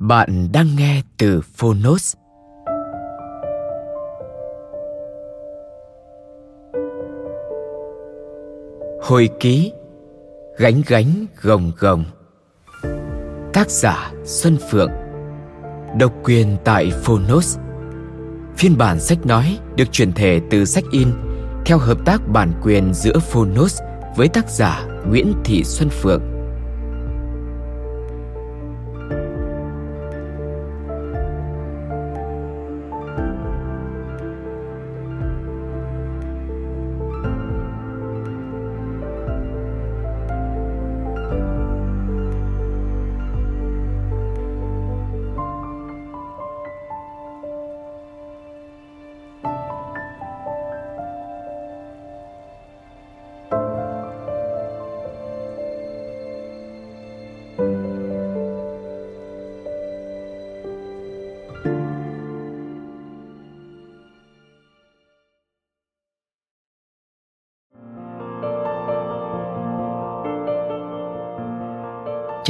Bạn đang nghe từ Phonos. Hồi ký, Gánh gánh gồng gồng. Tác giả Xuân Phượng. Độc quyền tại Phonos. Phiên bản sách nói được chuyển thể từ sách in theo hợp tác bản quyền giữa Phonos với tác giả Nguyễn Thị Xuân Phượng.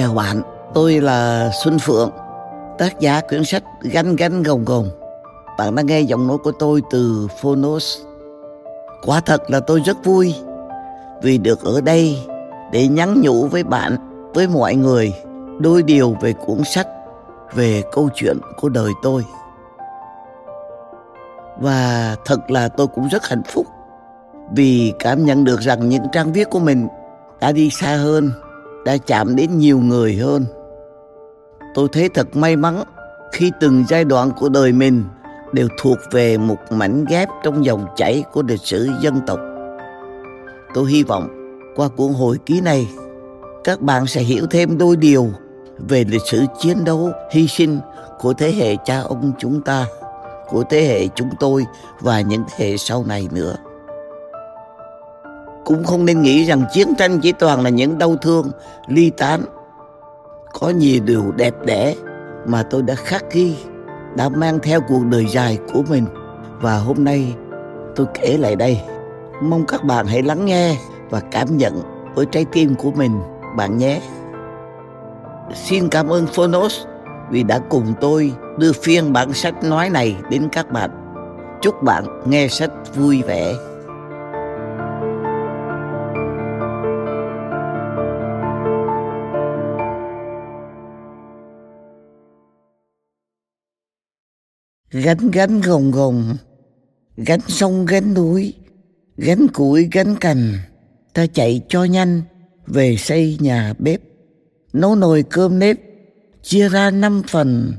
Chào bạn, tôi là Xuân Phượng, tác giả quyển sách Gánh Gánh Gồng Gồng. Bạn đang nghe giọng nói của tôi từ Phonos. Quả thật là tôi rất vui vì được ở đây để nhắn nhủ với bạn, với mọi người đôi điều về cuốn sách, về câu chuyện của đời tôi. Và thật là tôi cũng rất hạnh phúc vì cảm nhận được rằng những trang viết của mình đã đi xa hơn đã chạm đến nhiều người hơn. Tôi thấy thật may mắn khi từng giai đoạn của đời mình đều thuộc về một mảnh ghép trong dòng chảy của lịch sử dân tộc. Tôi hy vọng qua cuốn hồi ký này, các bạn sẽ hiểu thêm đôi điều về lịch sử chiến đấu, hy sinh của thế hệ cha ông chúng ta, của thế hệ chúng tôi và những thế hệ sau này nữa cũng không nên nghĩ rằng chiến tranh chỉ toàn là những đau thương, ly tán. Có nhiều điều đẹp đẽ mà tôi đã khắc ghi, đã mang theo cuộc đời dài của mình. Và hôm nay tôi kể lại đây. Mong các bạn hãy lắng nghe và cảm nhận với trái tim của mình, bạn nhé. Xin cảm ơn phonos vì đã cùng tôi đưa phiên bản sách nói này đến các bạn. Chúc bạn nghe sách vui vẻ. Gánh gánh gồng gồng gánh sông gánh núi gánh củi gánh cành. Ta chạy cho nhanh về xây nhà bếp nấu nồi cơm nếp chia ra năm phần.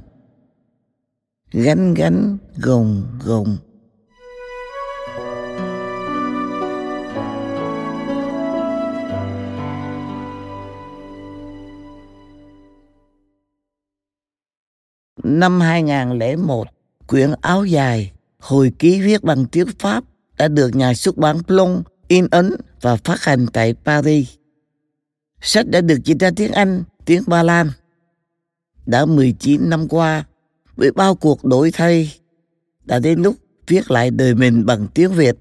Gánh gánh gồng gồng. Năm 2001, quyển áo dài, hồi ký viết bằng tiếng Pháp đã được nhà xuất bản Plon in ấn và phát hành tại Paris. Sách đã được dịch ra tiếng Anh, tiếng Ba Lan. Đã 19 năm qua, với bao cuộc đổi thay, đã đến lúc viết lại đời mình bằng tiếng Việt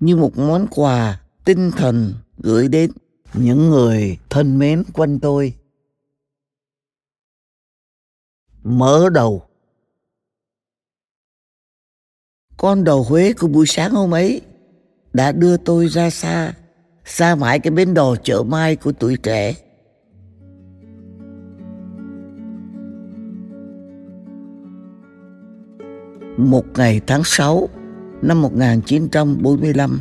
như một món quà tinh thần gửi đến những người thân mến quanh tôi. Mở đầu Con đầu Huế của buổi sáng hôm ấy đã đưa tôi ra xa, xa mãi cái bến đò chợ mai của tuổi trẻ. Một ngày tháng 6 năm 1945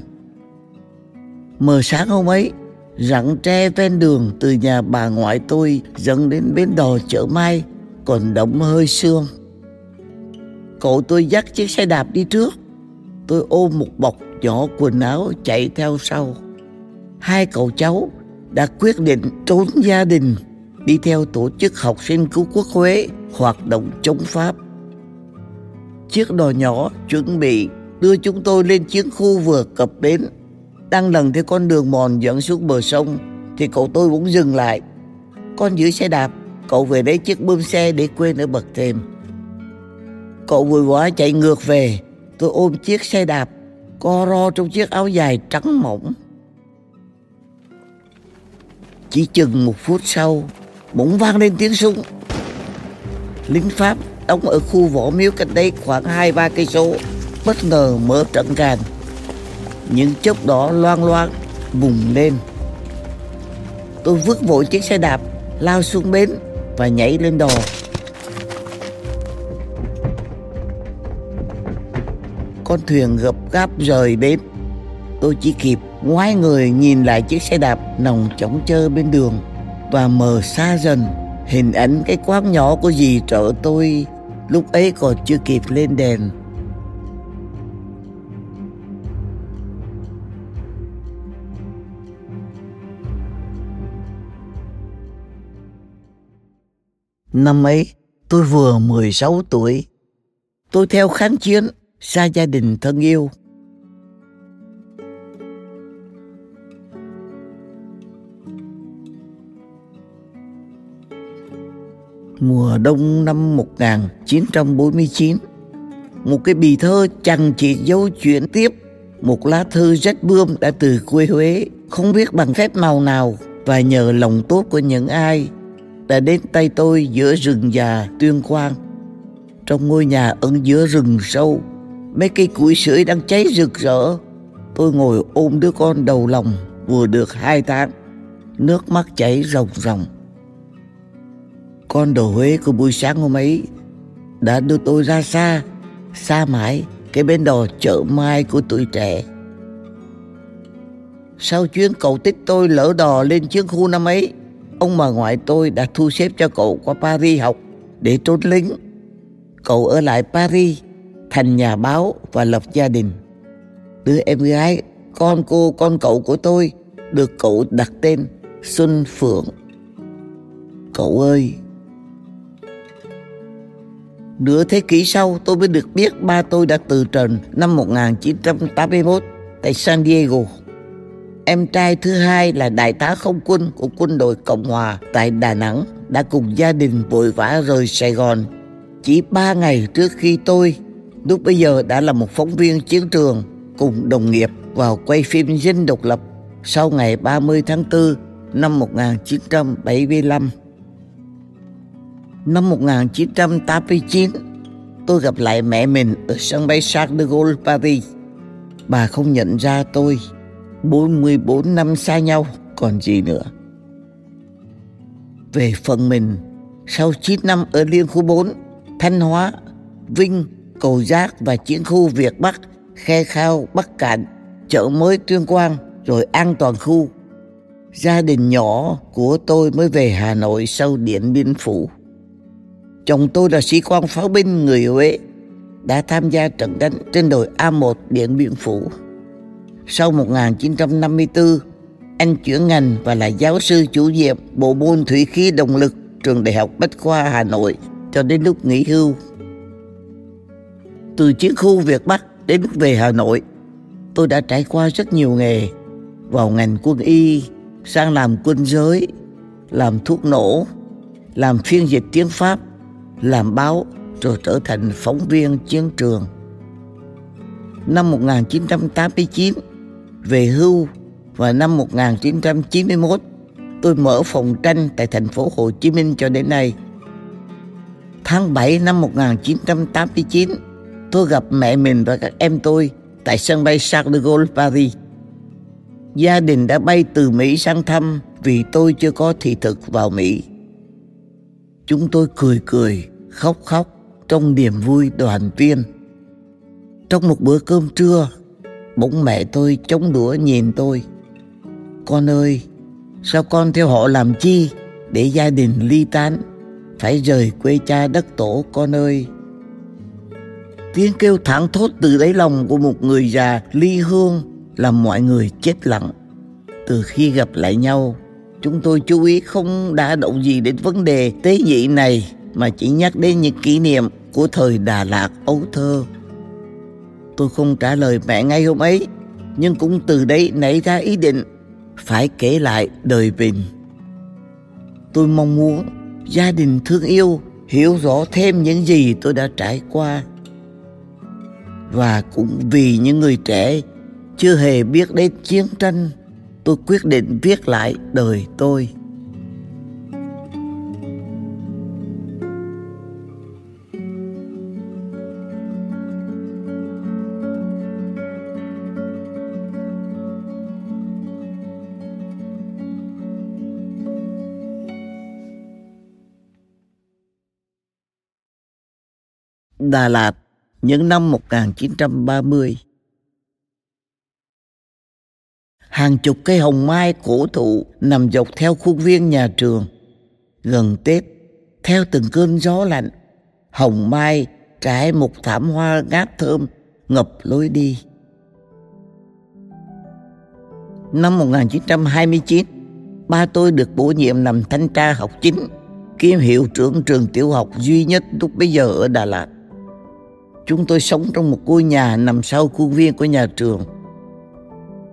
Mờ sáng hôm ấy, rặng tre ven đường từ nhà bà ngoại tôi dẫn đến bến đò chợ mai còn đậm hơi sương. Cậu tôi dắt chiếc xe đạp đi trước. Tôi ôm một bọc nhỏ quần áo chạy theo sau. Hai cậu cháu đã quyết định trốn gia đình đi theo tổ chức học sinh cứu quốc Huế hoạt động chống Pháp. Chiếc đò nhỏ chuẩn bị đưa chúng tôi lên chiến khu vừa cập bến. Đang lần theo con đường mòn dẫn xuống bờ sông thì cậu tôi cũng dừng lại. Con giữ xe đạp, cậu về lấy chiếc bơm xe để quên ở bậc thềm. Cậu vui quá chạy ngược về, tôi ôm chiếc xe đạp, co ro trong chiếc áo dài trắng mỏng. Chỉ chừng một phút sau, bỗng vang lên tiếng súng. Lính Pháp đóng ở khu võ miếu cách đây khoảng hai ba cây số bất ngờ mở trận càn những chốc đỏ loang loang bùng lên tôi vứt vội chiếc xe đạp lao xuống bến và nhảy lên đò con thuyền gập gáp rời bến tôi chỉ kịp ngoái người nhìn lại chiếc xe đạp nồng chóng chơ bên đường và mờ xa dần hình ảnh cái quán nhỏ của dì trợ tôi lúc ấy còn chưa kịp lên đèn Năm ấy, tôi vừa 16 tuổi. Tôi theo kháng chiến, xa gia đình thân yêu. Mùa đông năm 1949, một cái bì thơ chẳng chỉ dấu chuyện tiếp một lá thư rách bươm đã từ quê Huế, không biết bằng phép màu nào và nhờ lòng tốt của những ai đã đến tay tôi giữa rừng già tuyên quang. Trong ngôi nhà ẩn giữa rừng sâu, mấy cây củi sưởi đang cháy rực rỡ. Tôi ngồi ôm đứa con đầu lòng vừa được hai tháng, nước mắt chảy ròng ròng. Con đồ Huế của buổi sáng hôm ấy đã đưa tôi ra xa, xa mãi cái bên đò chợ mai của tuổi trẻ. Sau chuyến cầu tích tôi lỡ đò lên chiến khu năm ấy, Ông bà ngoại tôi đã thu xếp cho cậu qua Paris học để trốn lính. Cậu ở lại Paris, thành nhà báo và lập gia đình. Đứa em gái, con cô, con cậu của tôi được cậu đặt tên Xuân Phượng. Cậu ơi! Nửa thế kỷ sau tôi mới được biết ba tôi đã từ trần năm 1981 tại San Diego. Em trai thứ hai là đại tá không quân của quân đội Cộng Hòa tại Đà Nẵng đã cùng gia đình vội vã rời Sài Gòn. Chỉ ba ngày trước khi tôi, lúc bây giờ đã là một phóng viên chiến trường, cùng đồng nghiệp vào quay phim dinh độc lập sau ngày 30 tháng 4 năm 1975. Năm 1989, tôi gặp lại mẹ mình ở sân bay Charles de Gaulle, Paris. Bà không nhận ra tôi 44 năm xa nhau còn gì nữa. Về phần mình, sau 9 năm ở Liên khu 4, Thanh Hóa, Vinh, Cầu Giác và chiến khu Việt Bắc, Khe Khao, Bắc Cạn, chợ mới Tuyên Quang, rồi an toàn khu. Gia đình nhỏ của tôi mới về Hà Nội sau Điện Biên Phủ. Chồng tôi là sĩ quan pháo binh người Huế, đã tham gia trận đánh trên đồi A1 Điện Biên Phủ. Sau 1954, anh chuyển ngành và là giáo sư chủ nhiệm bộ môn thủy khí động lực trường Đại học Bách khoa Hà Nội cho đến lúc nghỉ hưu. Từ chiến khu Việt Bắc đến lúc về Hà Nội, tôi đã trải qua rất nhiều nghề, vào ngành quân y, sang làm quân giới, làm thuốc nổ, làm phiên dịch tiếng Pháp, làm báo rồi trở thành phóng viên chiến trường. Năm 1989, về hưu và năm 1991 tôi mở phòng tranh tại thành phố Hồ Chí Minh cho đến nay. Tháng 7 năm 1989, tôi gặp mẹ mình và các em tôi tại sân bay Charles de Gaulle, Paris. gia đình đã bay từ Mỹ sang thăm vì tôi chưa có thị thực vào Mỹ. Chúng tôi cười cười, khóc khóc trong niềm vui đoàn viên. Trong một bữa cơm trưa, bỗng mẹ tôi chống đũa nhìn tôi. Con ơi, sao con theo họ làm chi để gia đình ly tán, phải rời quê cha đất tổ con ơi. Tiếng kêu thảng thốt từ đáy lòng của một người già ly hương làm mọi người chết lặng. Từ khi gặp lại nhau, chúng tôi chú ý không đả động gì đến vấn đề tế nhị này mà chỉ nhắc đến những kỷ niệm của thời Đà Lạt ấu thơ. Tôi không trả lời mẹ ngay hôm ấy, nhưng cũng từ đấy nảy ra ý định phải kể lại đời mình. Tôi mong muốn gia đình thương yêu hiểu rõ thêm những gì tôi đã trải qua và cũng vì những người trẻ chưa hề biết đến chiến tranh, tôi quyết định viết lại đời tôi. Đà Lạt những năm 1930. Hàng chục cây hồng mai cổ thụ nằm dọc theo khuôn viên nhà trường. Gần Tết, theo từng cơn gió lạnh, hồng mai trải một thảm hoa ngát thơm ngập lối đi. Năm 1929, ba tôi được bổ nhiệm làm thanh tra học chính, kiêm hiệu trưởng trường tiểu học duy nhất lúc bấy giờ ở Đà Lạt. Chúng tôi sống trong một ngôi nhà nằm sau khuôn viên của nhà trường.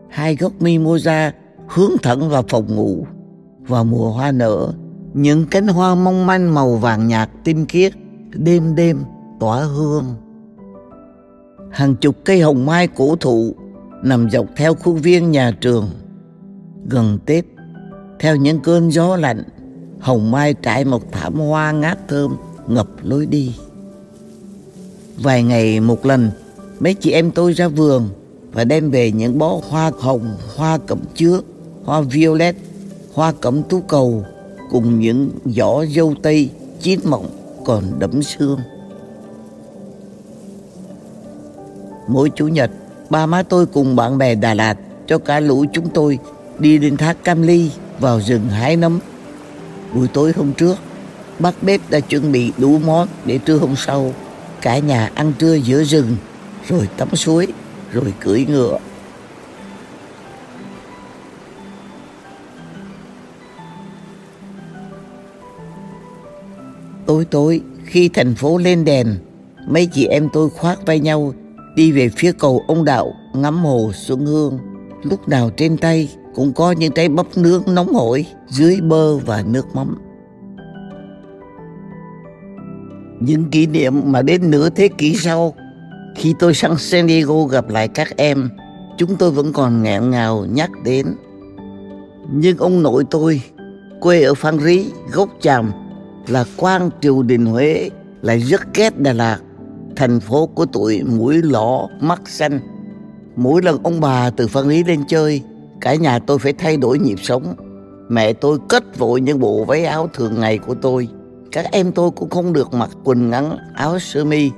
Hai gốc mimosa hướng thẳng vào phòng ngủ. Vào mùa hoa nở, những cánh hoa mong manh màu vàng nhạt tinh khiết, đêm đêm tỏa hương. Hàng chục cây hồng mai cổ thụ nằm dọc theo khuôn viên nhà trường. Gần Tết, theo những cơn gió lạnh, hồng mai trải một thảm hoa ngát thơm ngập lối đi. Vài ngày một lần, mấy chị em tôi ra vườn và đem về những bó hoa hồng, hoa cẩm chứa, hoa violet, hoa cẩm tú cầu cùng những giỏ dâu tây chín mọng còn đẫm sương. Mỗi chủ nhật, ba má tôi cùng bạn bè Đà Lạt cho cả lũ chúng tôi đi đến thác Cam Ly vào rừng hái nấm. Buổi tối hôm trước, bác bếp đã chuẩn bị đủ món để trưa hôm sau cả nhà ăn trưa giữa rừng, rồi tắm suối, rồi cưỡi ngựa. Tối tối, khi thành phố lên đèn, mấy chị em tôi khoác vai nhau đi về phía cầu ông đạo, ngắm hồ xuân hương. Lúc nào trên tay cũng có những trái bắp nướng nóng hổi dưới bơ và nước mắm. Những kỷ niệm mà đến nửa thế kỷ sau, khi tôi sang San Diego gặp lại các em, chúng tôi vẫn còn nghẹn ngào nhắc đến. Nhưng ông nội tôi, quê ở Phan Rí, gốc Tràm là quan triều đình Huế, lại rất ghét Đà Lạt, thành phố của tuổi mũi lõ mắt xanh. Mỗi lần ông bà từ Phan Rí lên chơi, cả nhà tôi phải thay đổi nhịp sống. Mẹ tôi cất vội những bộ váy áo thường ngày của tôi các em tôi cũng không được mặc quần ngắn áo sơ mi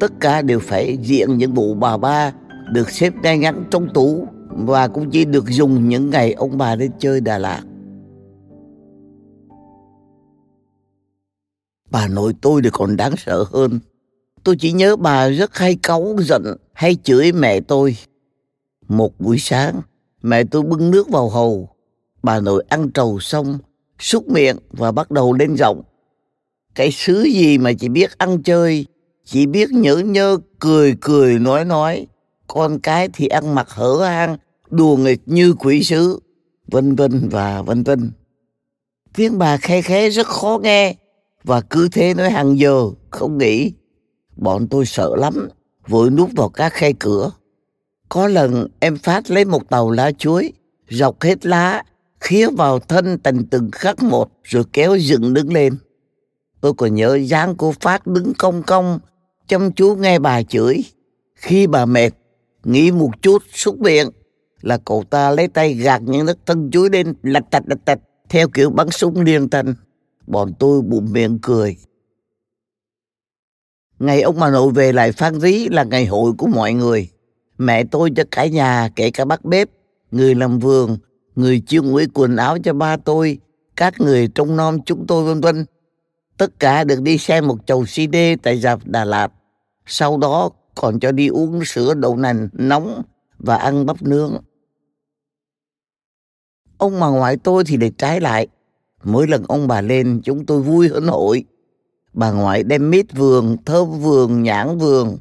tất cả đều phải diện những bộ bà ba được xếp ngay ngắn trong tủ và cũng chỉ được dùng những ngày ông bà đi chơi Đà Lạt. Bà nội tôi thì còn đáng sợ hơn. Tôi chỉ nhớ bà rất hay cáu giận hay chửi mẹ tôi. Một buổi sáng, mẹ tôi bưng nước vào hầu. Bà nội ăn trầu xong, xúc miệng và bắt đầu lên giọng cái xứ gì mà chỉ biết ăn chơi? Chỉ biết nhớ nhơ cười cười, nói nói. Con cái thì ăn mặc hở hang, đùa nghịch như quỷ sứ. Vân vân và vân vân. Tiếng bà khe khé rất khó nghe. Và cứ thế nói hàng giờ, không nghĩ bọn tôi sợ lắm, vội núp vào các khe cửa. Có lần em phát lấy một tàu lá chuối dọc hết lá, khía vào thân thành từng khắc một, rồi kéo dựng đứng lên. Tôi còn nhớ dáng cô Phát đứng cong cong, chăm chú nghe bà chửi. Khi bà mệt, nghĩ một chút xúc miệng, là cậu ta lấy tay gạt những nước thân chuối lên lạch tạch lạch tạch theo kiểu bắn súng liên thanh. Bọn tôi bụng miệng cười. Ngày ông bà nội về lại Phan Rí là ngày hội của mọi người. Mẹ tôi cho cả nhà, kể cả bác bếp, người làm vườn, người chiêu nguy quần áo cho ba tôi, các người trông nom chúng tôi vân vân. Tất cả được đi xem một chầu CD tại dạp Đà Lạt. Sau đó còn cho đi uống sữa đậu nành nóng và ăn bắp nướng. Ông bà ngoại tôi thì để trái lại. Mỗi lần ông bà lên chúng tôi vui hớn hội. Bà ngoại đem mít vườn, thơm vườn, nhãn vườn.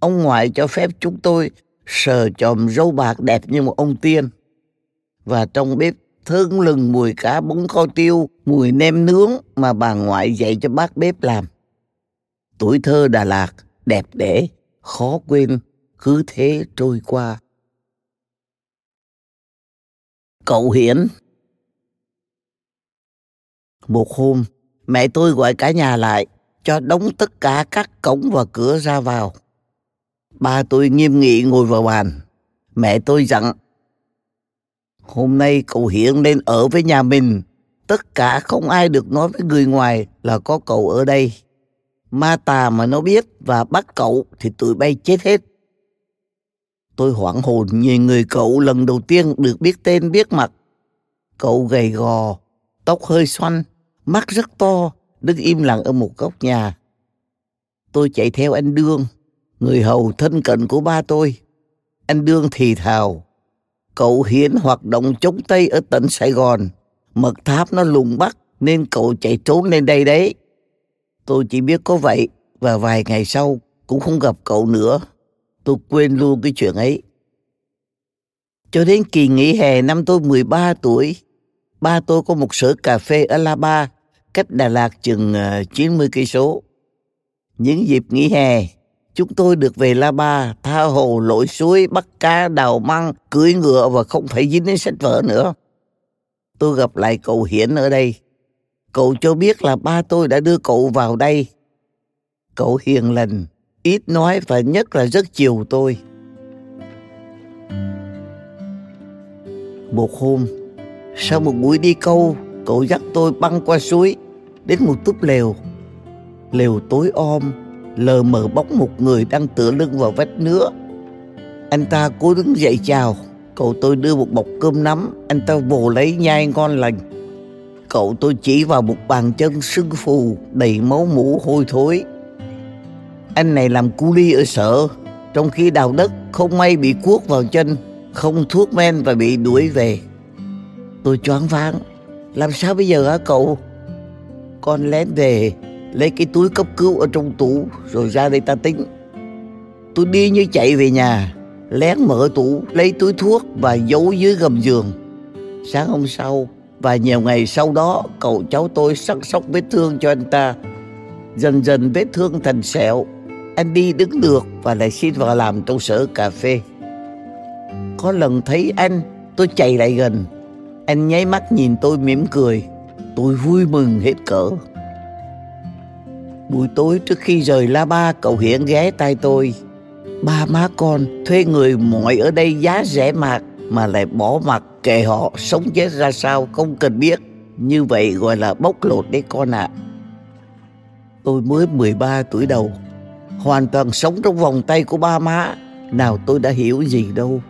Ông ngoại cho phép chúng tôi sờ chòm râu bạc đẹp như một ông tiên. Và trong bếp thơm lừng mùi cá bún kho tiêu, mùi nem nướng mà bà ngoại dạy cho bác bếp làm. Tuổi thơ Đà Lạt đẹp đẽ, khó quên, cứ thế trôi qua. Cậu Hiển Một hôm, mẹ tôi gọi cả nhà lại, cho đóng tất cả các cổng và cửa ra vào. Ba tôi nghiêm nghị ngồi vào bàn. Mẹ tôi dặn, hôm nay cậu hiện lên ở với nhà mình. Tất cả không ai được nói với người ngoài là có cậu ở đây. Ma tà mà nó biết và bắt cậu thì tụi bay chết hết. Tôi hoảng hồn nhìn người cậu lần đầu tiên được biết tên biết mặt. Cậu gầy gò, tóc hơi xoăn, mắt rất to, đứng im lặng ở một góc nhà. Tôi chạy theo anh Đương, người hầu thân cận của ba tôi. Anh Đương thì thào, cậu Hiến hoạt động chống Tây ở tỉnh Sài Gòn. Mật tháp nó lùng bắt nên cậu chạy trốn lên đây đấy. Tôi chỉ biết có vậy và vài ngày sau cũng không gặp cậu nữa. Tôi quên luôn cái chuyện ấy. Cho đến kỳ nghỉ hè năm tôi 13 tuổi, ba tôi có một sở cà phê ở La Ba, cách Đà Lạt chừng 90 cây số. Những dịp nghỉ hè, chúng tôi được về La Ba, tha hồ lội suối, bắt cá, đào măng, cưỡi ngựa và không phải dính đến sách vở nữa. Tôi gặp lại cậu Hiển ở đây. Cậu cho biết là ba tôi đã đưa cậu vào đây. Cậu hiền lành, ít nói và nhất là rất chiều tôi. Một hôm, sau một buổi đi câu, cậu dắt tôi băng qua suối đến một túp lều. Lều tối om, lờ mờ bóng một người đang tựa lưng vào vách nứa. Anh ta cố đứng dậy chào, cậu tôi đưa một bọc cơm nắm, anh ta vồ lấy nhai ngon lành. Cậu tôi chỉ vào một bàn chân sưng phù đầy máu mũ hôi thối. Anh này làm cu ly ở sở, trong khi đào đất không may bị cuốc vào chân, không thuốc men và bị đuổi về. Tôi choáng váng, làm sao bây giờ hả cậu? Con lén về, lấy cái túi cấp cứu ở trong tủ rồi ra đây ta tính. Tôi đi như chạy về nhà, lén mở tủ, lấy túi thuốc và giấu dưới gầm giường. Sáng hôm sau, và nhiều ngày sau đó cậu cháu tôi săn sóc vết thương cho anh ta. Dần dần vết thương thành sẹo, anh đi đứng được và lại xin vào làm trong sở cà phê. Có lần thấy anh, tôi chạy lại gần. Anh nháy mắt nhìn tôi mỉm cười. Tôi vui mừng hết cỡ. Buổi tối trước khi rời La Ba, cậu Hiển ghé tay tôi. Ba má con thuê người mọi ở đây giá rẻ mạt mà lại bỏ mặt kệ họ sống chết ra sao không cần biết. Như vậy gọi là bóc lột đấy con ạ. À. Tôi mới 13 tuổi đầu, hoàn toàn sống trong vòng tay của ba má. Nào tôi đã hiểu gì đâu.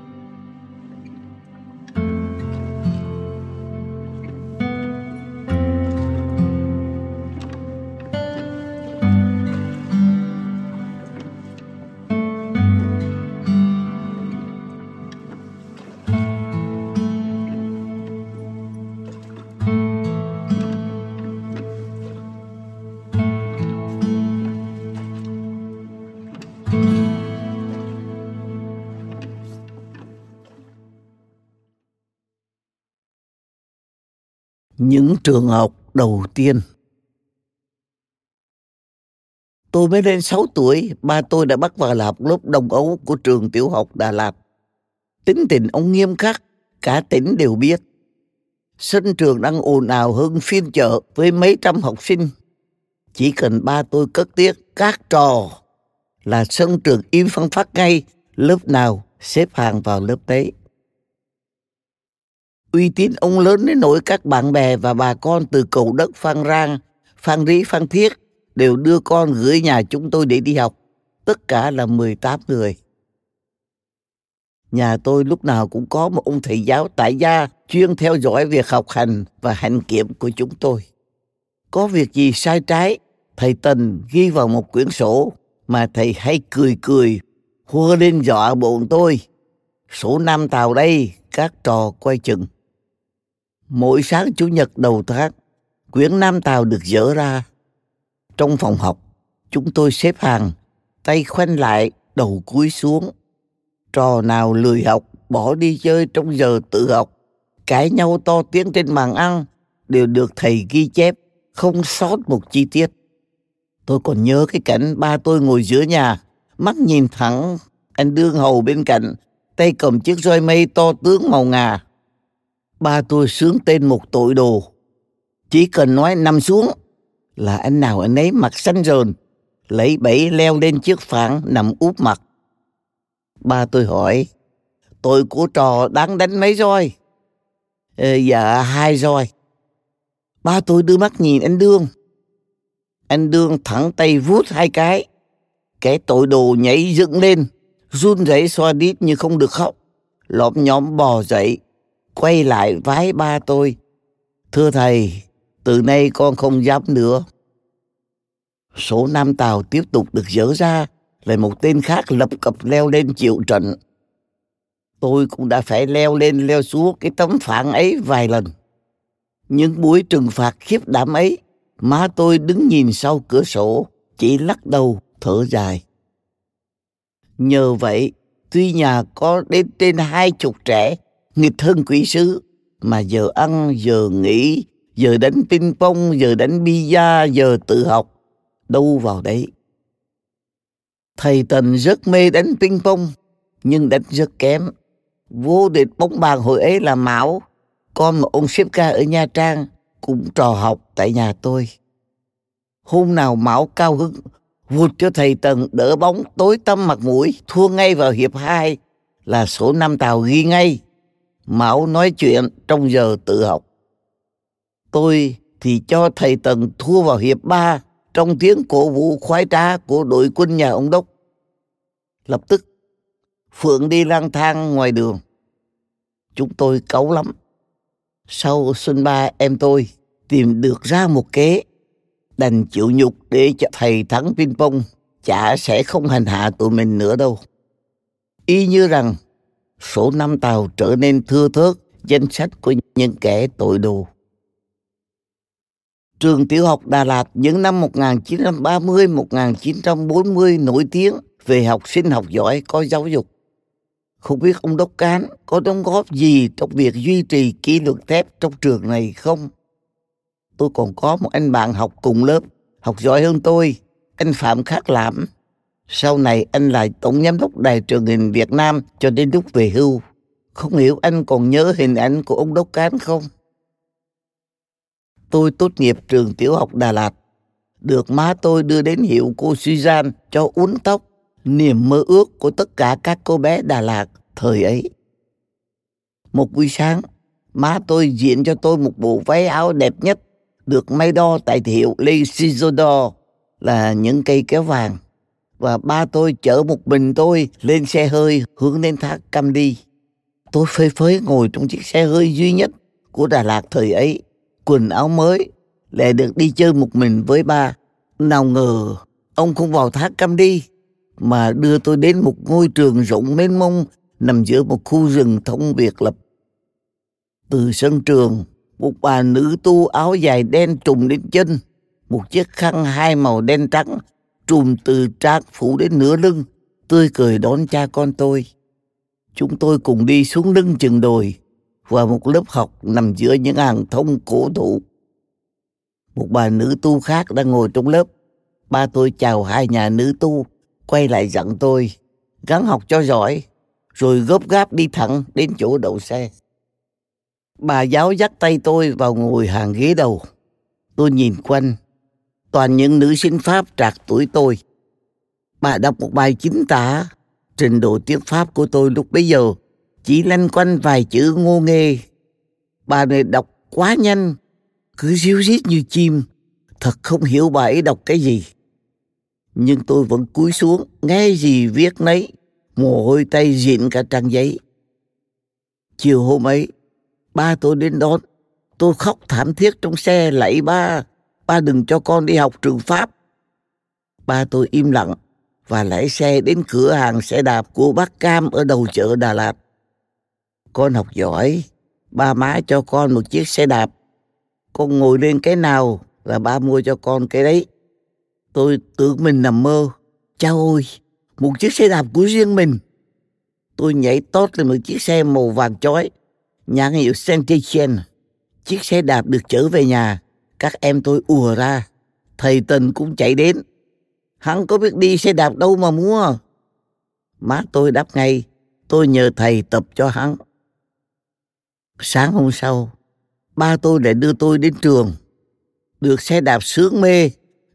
Những trường học đầu tiên. Tôi mới lên 6 tuổi, ba tôi đã bắt vào là học lớp đông ấu của trường tiểu học Đà Lạt. Tính tình ông nghiêm khắc, cả tỉnh đều biết. Sân trường đang ồn ào hơn phiên chợ với mấy trăm học sinh. Chỉ cần ba tôi cất tiếc các trò là sân trường im phăng phát ngay, lớp nào xếp hàng vào lớp đấy. Uy tín ông lớn đến nỗi các bạn bè và bà con từ cầu đất Phan Rang, Phan Rí, Phan Thiết đều đưa con gửi nhà chúng tôi để đi học. Tất cả là 18 người. Nhà tôi lúc nào cũng có một ông thầy giáo tại gia chuyên theo dõi việc học hành và hành kiểm của chúng tôi. Có việc gì sai trái, thầy Tần ghi vào một quyển sổ mà thầy hay cười cười, hua lên dọa bọn tôi. Số năm tàu đây, các trò quay chừng. Mỗi sáng Chủ nhật đầu tháng, quyển Nam Tàu được dỡ ra. Trong phòng học, chúng tôi xếp hàng, tay khoanh lại, đầu cúi xuống. Trò nào lười học, bỏ đi chơi trong giờ tự học, cãi nhau to tiếng trên bàn ăn, đều được thầy ghi chép, không sót một chi tiết. Tôi còn nhớ cái cảnh ba tôi ngồi giữa nhà, mắt nhìn thẳng anh đương hầu bên cạnh, tay cầm chiếc roi mây to tướng màu ngà. Ba tôi sướng tên một tội đồ. Chỉ cần nói nằm xuống là anh nào anh ấy mặt xanh rờn, lấy bẫy leo lên chiếc phản nằm úp mặt. Ba tôi hỏi, tội của trò đáng đánh mấy roi? Ê, dạ hai roi. Ba tôi đưa mắt nhìn anh Đương. Anh Đương thẳng tay vuốt hai cái. Cái tội đồ nhảy dựng lên, run rẩy xoa đít như không được khóc. Lọm nhóm bò dậy, quay lại vái ba tôi. Thưa thầy, từ nay con không dám nữa. Số Nam Tàu tiếp tục được dỡ ra, lại một tên khác lập cập leo lên chịu trận. Tôi cũng đã phải leo lên leo xuống cái tấm phản ấy vài lần. Những buổi trừng phạt khiếp đảm ấy, má tôi đứng nhìn sau cửa sổ, chỉ lắc đầu, thở dài. Nhờ vậy, tuy nhà có đến trên hai chục trẻ, nghịch hơn quỷ sứ, mà giờ ăn, giờ nghỉ, giờ đánh ping pong, giờ đánh bia, giờ tự học, đâu vào đấy. Thầy Tần rất mê đánh ping pong, nhưng đánh rất kém. Vô địch bóng bàn hồi ấy là Mão, con một ông xếp ca ở Nha Trang, cũng trò học tại nhà tôi. Hôm nào Mão cao hứng, vụt cho thầy Tần đỡ bóng tối tăm mặt mũi, thua ngay vào hiệp 2 là số năm tàu ghi ngay. Mão nói chuyện trong giờ tự học. Tôi thì cho thầy Tần thua vào hiệp 3 trong tiếng cổ vũ khoái trá của đội quân nhà ông Đốc. Lập tức, Phượng đi lang thang ngoài đường. Chúng tôi cáu lắm. Sau xuân ba em tôi tìm được ra một kế đành chịu nhục để cho thầy thắng ping pong chả sẽ không hành hạ tụi mình nữa đâu y như rằng số năm tàu trở nên thưa thớt danh sách của những kẻ tội đồ Trường tiểu học Đà Lạt những năm 1930-1940 nổi tiếng về học sinh học giỏi có giáo dục. Không biết ông Đốc Cán có đóng góp gì trong việc duy trì kỷ luật thép trong trường này không? Tôi còn có một anh bạn học cùng lớp, học giỏi hơn tôi, anh Phạm Khắc Lãm. Sau này anh lại tổng giám đốc đài truyền hình Việt Nam cho đến lúc về hưu. Không hiểu anh còn nhớ hình ảnh của ông Đốc Cán không? tôi tốt nghiệp trường tiểu học Đà Lạt. Được má tôi đưa đến hiệu cô Suzanne cho uốn tóc, niềm mơ ước của tất cả các cô bé Đà Lạt thời ấy. Một buổi sáng, má tôi diện cho tôi một bộ váy áo đẹp nhất, được may đo tại hiệu Lê Sizodor là những cây kéo vàng. Và ba tôi chở một mình tôi lên xe hơi hướng đến thác Cam đi. Tôi phơi phới ngồi trong chiếc xe hơi duy nhất của Đà Lạt thời ấy quần áo mới, lại được đi chơi một mình với ba. Nào ngờ, ông không vào thác cam đi, mà đưa tôi đến một ngôi trường rộng mênh mông nằm giữa một khu rừng thông biệt lập. Từ sân trường, một bà nữ tu áo dài đen trùng đến chân, một chiếc khăn hai màu đen trắng trùm từ trác phủ đến nửa lưng, tươi cười đón cha con tôi. Chúng tôi cùng đi xuống lưng chừng đồi, và một lớp học nằm giữa những hàng thông cổ thụ. Một bà nữ tu khác đang ngồi trong lớp. Ba tôi chào hai nhà nữ tu, quay lại dặn tôi, gắng học cho giỏi, rồi gấp gáp đi thẳng đến chỗ đậu xe. Bà giáo dắt tay tôi vào ngồi hàng ghế đầu. Tôi nhìn quanh, toàn những nữ sinh Pháp trạc tuổi tôi. Bà đọc một bài chính tả, trình độ tiếng Pháp của tôi lúc bấy giờ chỉ lanh quanh vài chữ ngô nghê. Bà này đọc quá nhanh, cứ ríu rít như chim, thật không hiểu bà ấy đọc cái gì. Nhưng tôi vẫn cúi xuống, nghe gì viết nấy, mồ hôi tay diện cả trang giấy. Chiều hôm ấy, ba tôi đến đón, tôi khóc thảm thiết trong xe lạy ba, ba đừng cho con đi học trường Pháp. Ba tôi im lặng và lái xe đến cửa hàng xe đạp của bác Cam ở đầu chợ Đà Lạt. Con học giỏi, ba má cho con một chiếc xe đạp. Con ngồi lên cái nào là ba mua cho con cái đấy. Tôi tưởng mình nằm mơ. Cha ơi, một chiếc xe đạp của riêng mình. Tôi nhảy tót lên một chiếc xe màu vàng chói, nhãn hiệu Saint-Etienne. Chiếc xe đạp được chở về nhà, các em tôi ùa ra. Thầy Tình cũng chạy đến. Hắn có biết đi xe đạp đâu mà mua. Má tôi đáp ngay, tôi nhờ thầy tập cho hắn. Sáng hôm sau, ba tôi lại đưa tôi đến trường. Được xe đạp sướng mê,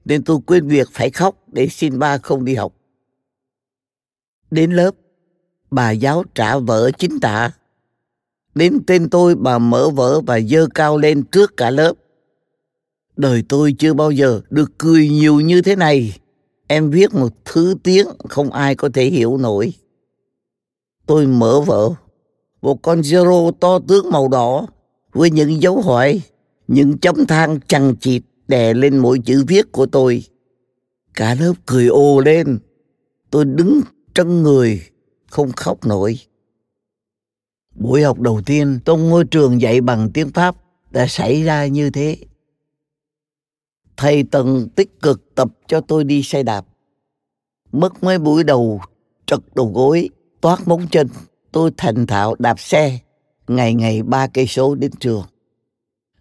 nên tôi quên việc phải khóc để xin ba không đi học. Đến lớp, bà giáo trả vợ chính tả Đến tên tôi bà mở vở và dơ cao lên trước cả lớp. Đời tôi chưa bao giờ được cười nhiều như thế này. Em viết một thứ tiếng không ai có thể hiểu nổi. Tôi mở vở, một con zero to tướng màu đỏ với những dấu hỏi, những chấm than chằng chịt đè lên mỗi chữ viết của tôi. Cả lớp cười ồ lên. Tôi đứng trân người, không khóc nổi. Buổi học đầu tiên trong ngôi trường dạy bằng tiếng Pháp đã xảy ra như thế. Thầy Tần tích cực tập cho tôi đi xe đạp. Mất mấy buổi đầu trật đầu gối, toát móng chân, tôi thành thạo đạp xe, ngày ngày ba cây số đến trường.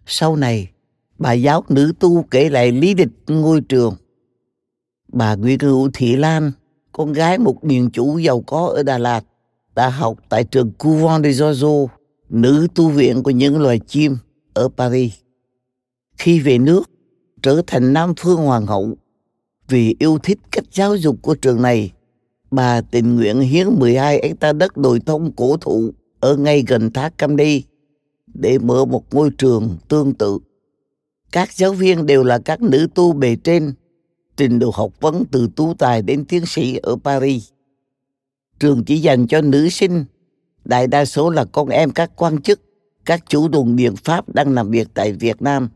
Sau này, bà giáo nữ tu kể lại lý lịch ngôi trường. Bà Nguyễn Hữu Thị Lan, con gái một miền chủ giàu có ở Đà Lạt, đã học tại trường Couvent de Giorgio, nữ tu viện của những loài chim ở Paris. Khi về nước, trở thành Nam Phương Hoàng hậu, vì yêu thích cách giáo dục của trường này, bà tình nguyện hiến 12 hecta đất đồi thông cổ thụ ở ngay gần thác Cam Đi để mở một ngôi trường tương tự. Các giáo viên đều là các nữ tu bề trên, trình độ học vấn từ tú tài đến tiến sĩ ở Paris. Trường chỉ dành cho nữ sinh, đại đa số là con em các quan chức, các chủ đồn biện Pháp đang làm việc tại Việt Nam.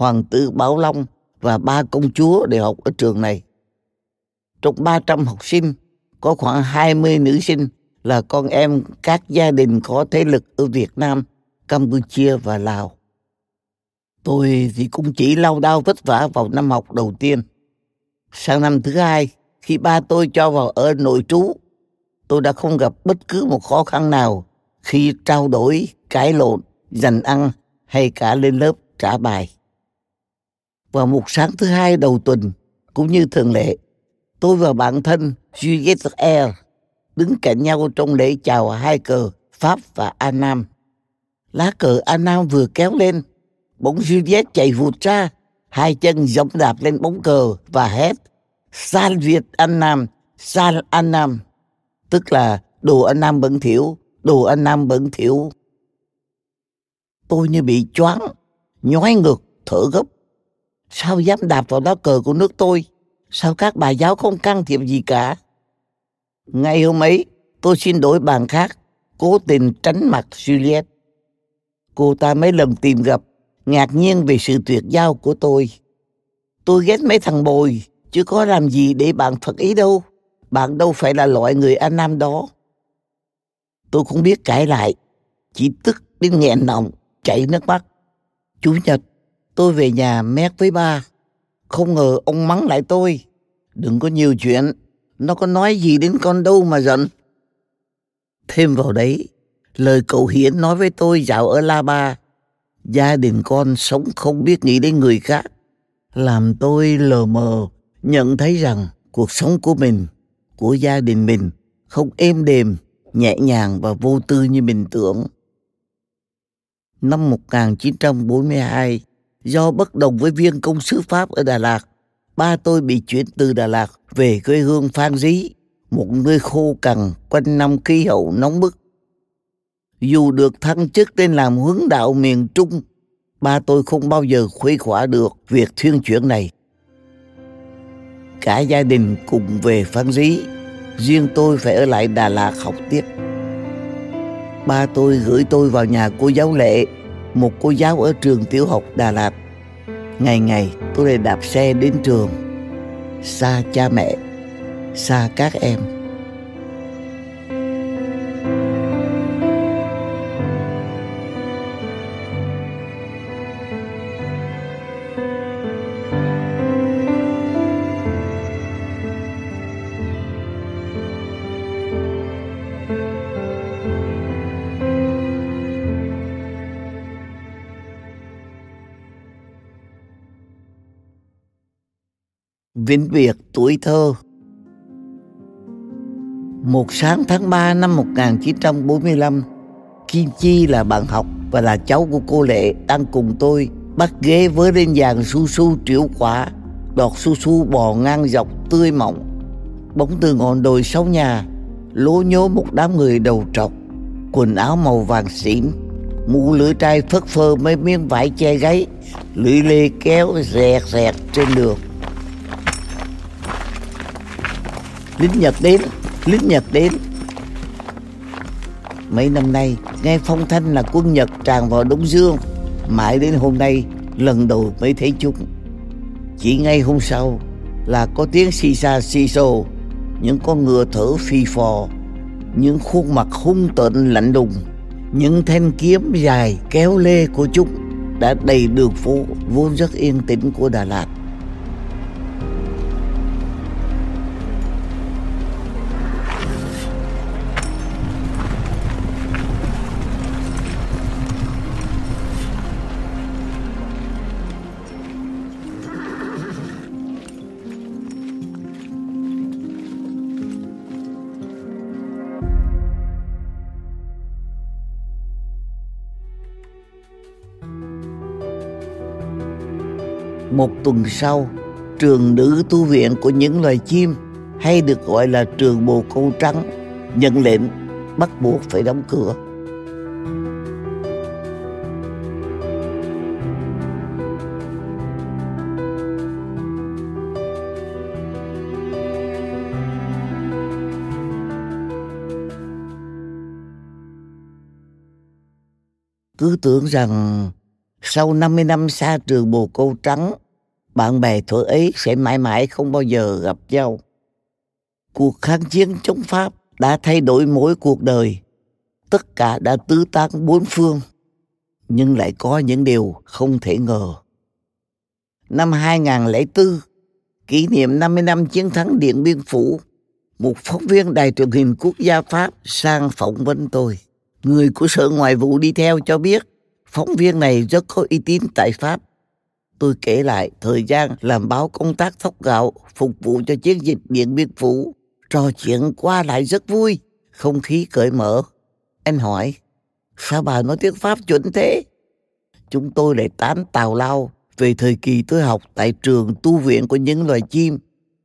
Hoàng tử Bảo Long và ba công chúa đều học ở trường này. Trong 300 học sinh, có khoảng 20 nữ sinh là con em các gia đình có thế lực ở Việt Nam, Campuchia và Lào. Tôi thì cũng chỉ lao đao vất vả vào năm học đầu tiên. Sang năm thứ hai, khi ba tôi cho vào ở nội trú, tôi đã không gặp bất cứ một khó khăn nào khi trao đổi, cãi lộn, dành ăn hay cả lên lớp trả bài. Vào một sáng thứ hai đầu tuần, cũng như thường lệ, tôi và bạn thân Juliette Air đứng cạnh nhau trong lễ chào hai cờ Pháp và An Nam. Lá cờ An Nam vừa kéo lên, bỗng Juliette chạy vụt ra, hai chân giẫm đạp lên bóng cờ và hét San Việt An Nam, San An Nam, tức là đồ An Nam bẩn thiểu, đồ An Nam bẩn thiểu. Tôi như bị choáng, nhói ngực, thở gấp. Sao dám đạp vào lá cờ của nước tôi? Sao các bà giáo không can thiệp gì cả? Ngày hôm ấy, tôi xin đổi bàn khác, cố tình tránh mặt Juliet. Cô ta mấy lần tìm gặp, ngạc nhiên về sự tuyệt giao của tôi. Tôi ghét mấy thằng bồi, chứ có làm gì để bạn phật ý đâu. Bạn đâu phải là loại người Anh Nam đó. Tôi không biết cãi lại, chỉ tức đến nghẹn nọng, chảy nước mắt. Chủ nhật, tôi về nhà mét với ba. Không ngờ ông mắng lại tôi. Đừng có nhiều chuyện, nó có nói gì đến con đâu mà giận. Thêm vào đấy, lời cậu Hiến nói với tôi dạo ở La Ba. Gia đình con sống không biết nghĩ đến người khác. Làm tôi lờ mờ nhận thấy rằng cuộc sống của mình, của gia đình mình không êm đềm, nhẹ nhàng và vô tư như mình tưởng. Năm 1942, do bất đồng với viên công sứ Pháp ở Đà Lạt, ba tôi bị chuyển từ Đà Lạt về quê hương Phan Rí, một nơi khô cằn quanh năm khí hậu nóng bức. Dù được thăng chức lên làm hướng đạo miền Trung, ba tôi không bao giờ khuấy khỏa được việc thuyên chuyển này. Cả gia đình cùng về Phan Rí, riêng tôi phải ở lại Đà Lạt học tiếp. Ba tôi gửi tôi vào nhà cô giáo Lệ, một cô giáo ở trường tiểu học Đà Lạt. Ngày ngày tôi lại đạp xe đến trường, xa cha mẹ, xa các em. Vĩnh Biệt tuổi thơ. Một sáng tháng 3 năm 1945 Kim Chi là bạn học và là cháu của cô Lệ đang cùng tôi bắt ghế với lên dàn su su triệu quả, đọt su su bò ngang dọc tươi mọng. Bóng từ ngọn đồi sau nhà, lố nhố một đám người đầu trọc, quần áo màu vàng xỉn, mũ lưỡi trai phất phơ mấy miếng vải che gáy, lưỡi lê kéo rẹt rẹt trên đường. Lính Nhật đến, lính Nhật đến. Mấy năm nay, nghe phong thanh là quân Nhật tràn vào Đông Dương. Mãi đến hôm nay, lần đầu mới thấy chúng. Chỉ ngay hôm sau là có tiếng xì xa xì xô những con ngựa thở phi phò, những khuôn mặt hung tợn lạnh lùng, những thanh kiếm dài kéo lê của chúng đã đầy đường phố vốn rất yên tĩnh của Đà Lạt. Tuần sau, trường nữ tu viện của những loài chim hay được gọi là trường bồ câu trắng nhận lệnh bắt buộc phải đóng cửa. Cứ tưởng rằng sau 50 năm xa trường bồ câu trắng, bạn bè thuở ấy sẽ mãi mãi không bao giờ gặp nhau. Cuộc kháng chiến chống Pháp đã thay đổi mỗi cuộc đời. Tất cả đã tứ tán bốn phương, nhưng lại có những điều không thể ngờ. Năm 2004, kỷ niệm 50 năm chiến thắng Điện Biên Phủ, một phóng viên đài truyền hình quốc gia Pháp sang phỏng vấn tôi. Người của Sở Ngoại vụ đi theo cho biết Phóng viên này rất có uy tín tại Pháp. Tôi kể lại thời gian làm báo công tác thóc gạo phục vụ cho chiến dịch Điện Biên Phủ. Trò chuyện qua lại rất vui, không khí cởi mở. Anh hỏi, sao bà nói tiếng Pháp chuẩn thế? Chúng tôi lại tán tào lao về thời kỳ tôi học tại trường tu viện của những loài chim.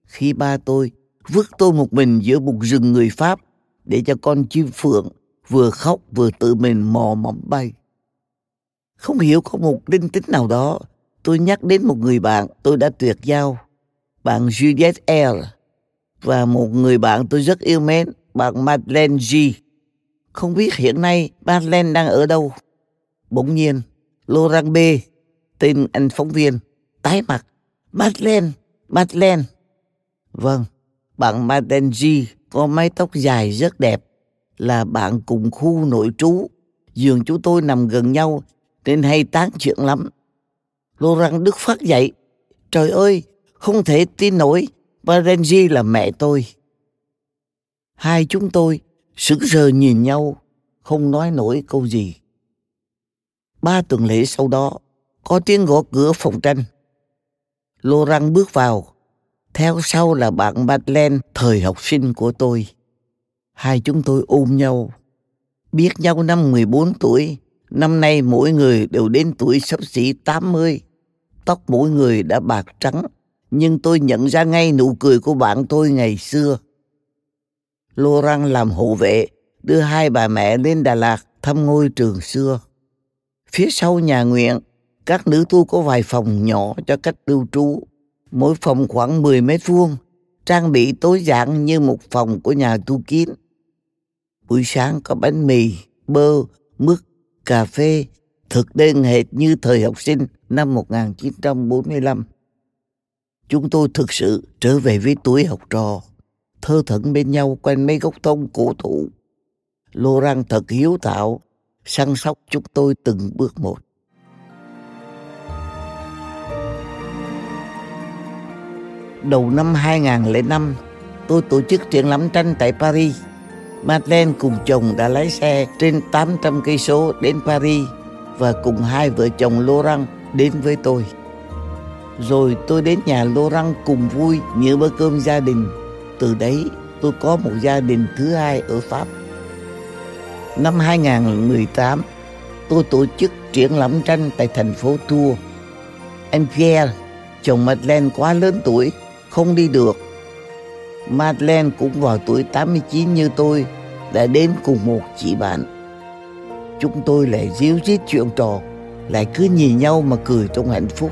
Khi ba tôi vứt tôi một mình giữa một rừng người Pháp để cho con chim phượng vừa khóc vừa tự mình mò mẫm bay. Không hiểu có một linh tính nào đó, tôi nhắc đến một người bạn tôi đã tuyệt giao, bạn Juliette L. Và một người bạn tôi rất yêu mến, bạn Madeleine G. Không biết hiện nay Madeleine đang ở đâu. Bỗng nhiên, Laurent B, tên anh phóng viên, tái mặt. Madeleine, Madeleine. Vâng, bạn Madeleine G có mái tóc dài rất đẹp, là bạn cùng khu nội trú. Giường chúng tôi nằm gần nhau nên hay tán chuyện lắm. Lô răng Đức phát dậy. Trời ơi, không thể tin nổi, Barenji là mẹ tôi. Hai chúng tôi sững sờ nhìn nhau, không nói nổi câu gì. Ba tuần lễ sau đó, có tiếng gõ cửa phòng tranh. Lô răng bước vào, theo sau là bạn Madeleine thời học sinh của tôi. Hai chúng tôi ôm nhau, biết nhau năm 14 tuổi, Năm nay mỗi người đều đến tuổi sắp xỉ 80. Tóc mỗi người đã bạc trắng, nhưng tôi nhận ra ngay nụ cười của bạn tôi ngày xưa. Laurent làm hộ vệ, đưa hai bà mẹ lên Đà Lạt thăm ngôi trường xưa. Phía sau nhà nguyện, các nữ tu có vài phòng nhỏ cho cách lưu trú, mỗi phòng khoảng 10 mét vuông, trang bị tối giản như một phòng của nhà tu kín. Buổi sáng có bánh mì, bơ, mứt, cà phê, thực đơn hệt như thời học sinh năm 1945. Chúng tôi thực sự trở về với tuổi học trò, thơ thẩn bên nhau quanh mấy gốc thông cổ thụ. Lô răng thật hiếu thảo, săn sóc chúng tôi từng bước một. Đầu năm 2005, tôi tổ chức triển lãm tranh tại Paris. Madeleine cùng chồng đã lái xe trên 800 cây số đến Paris và cùng hai vợ chồng Laurent đến với tôi. Rồi tôi đến nhà Laurent cùng vui như bữa cơm gia đình. Từ đấy tôi có một gia đình thứ hai ở Pháp. Năm 2018, tôi tổ chức triển lãm tranh tại thành phố Tours. Anh Pierre, chồng Madeleine quá lớn tuổi, không đi được. Madeleine cũng vào tuổi 89 như tôi, đã đến cùng một chị bạn. Chúng tôi lại díu dít chuyện trò, lại cứ nhìn nhau mà cười trong hạnh phúc.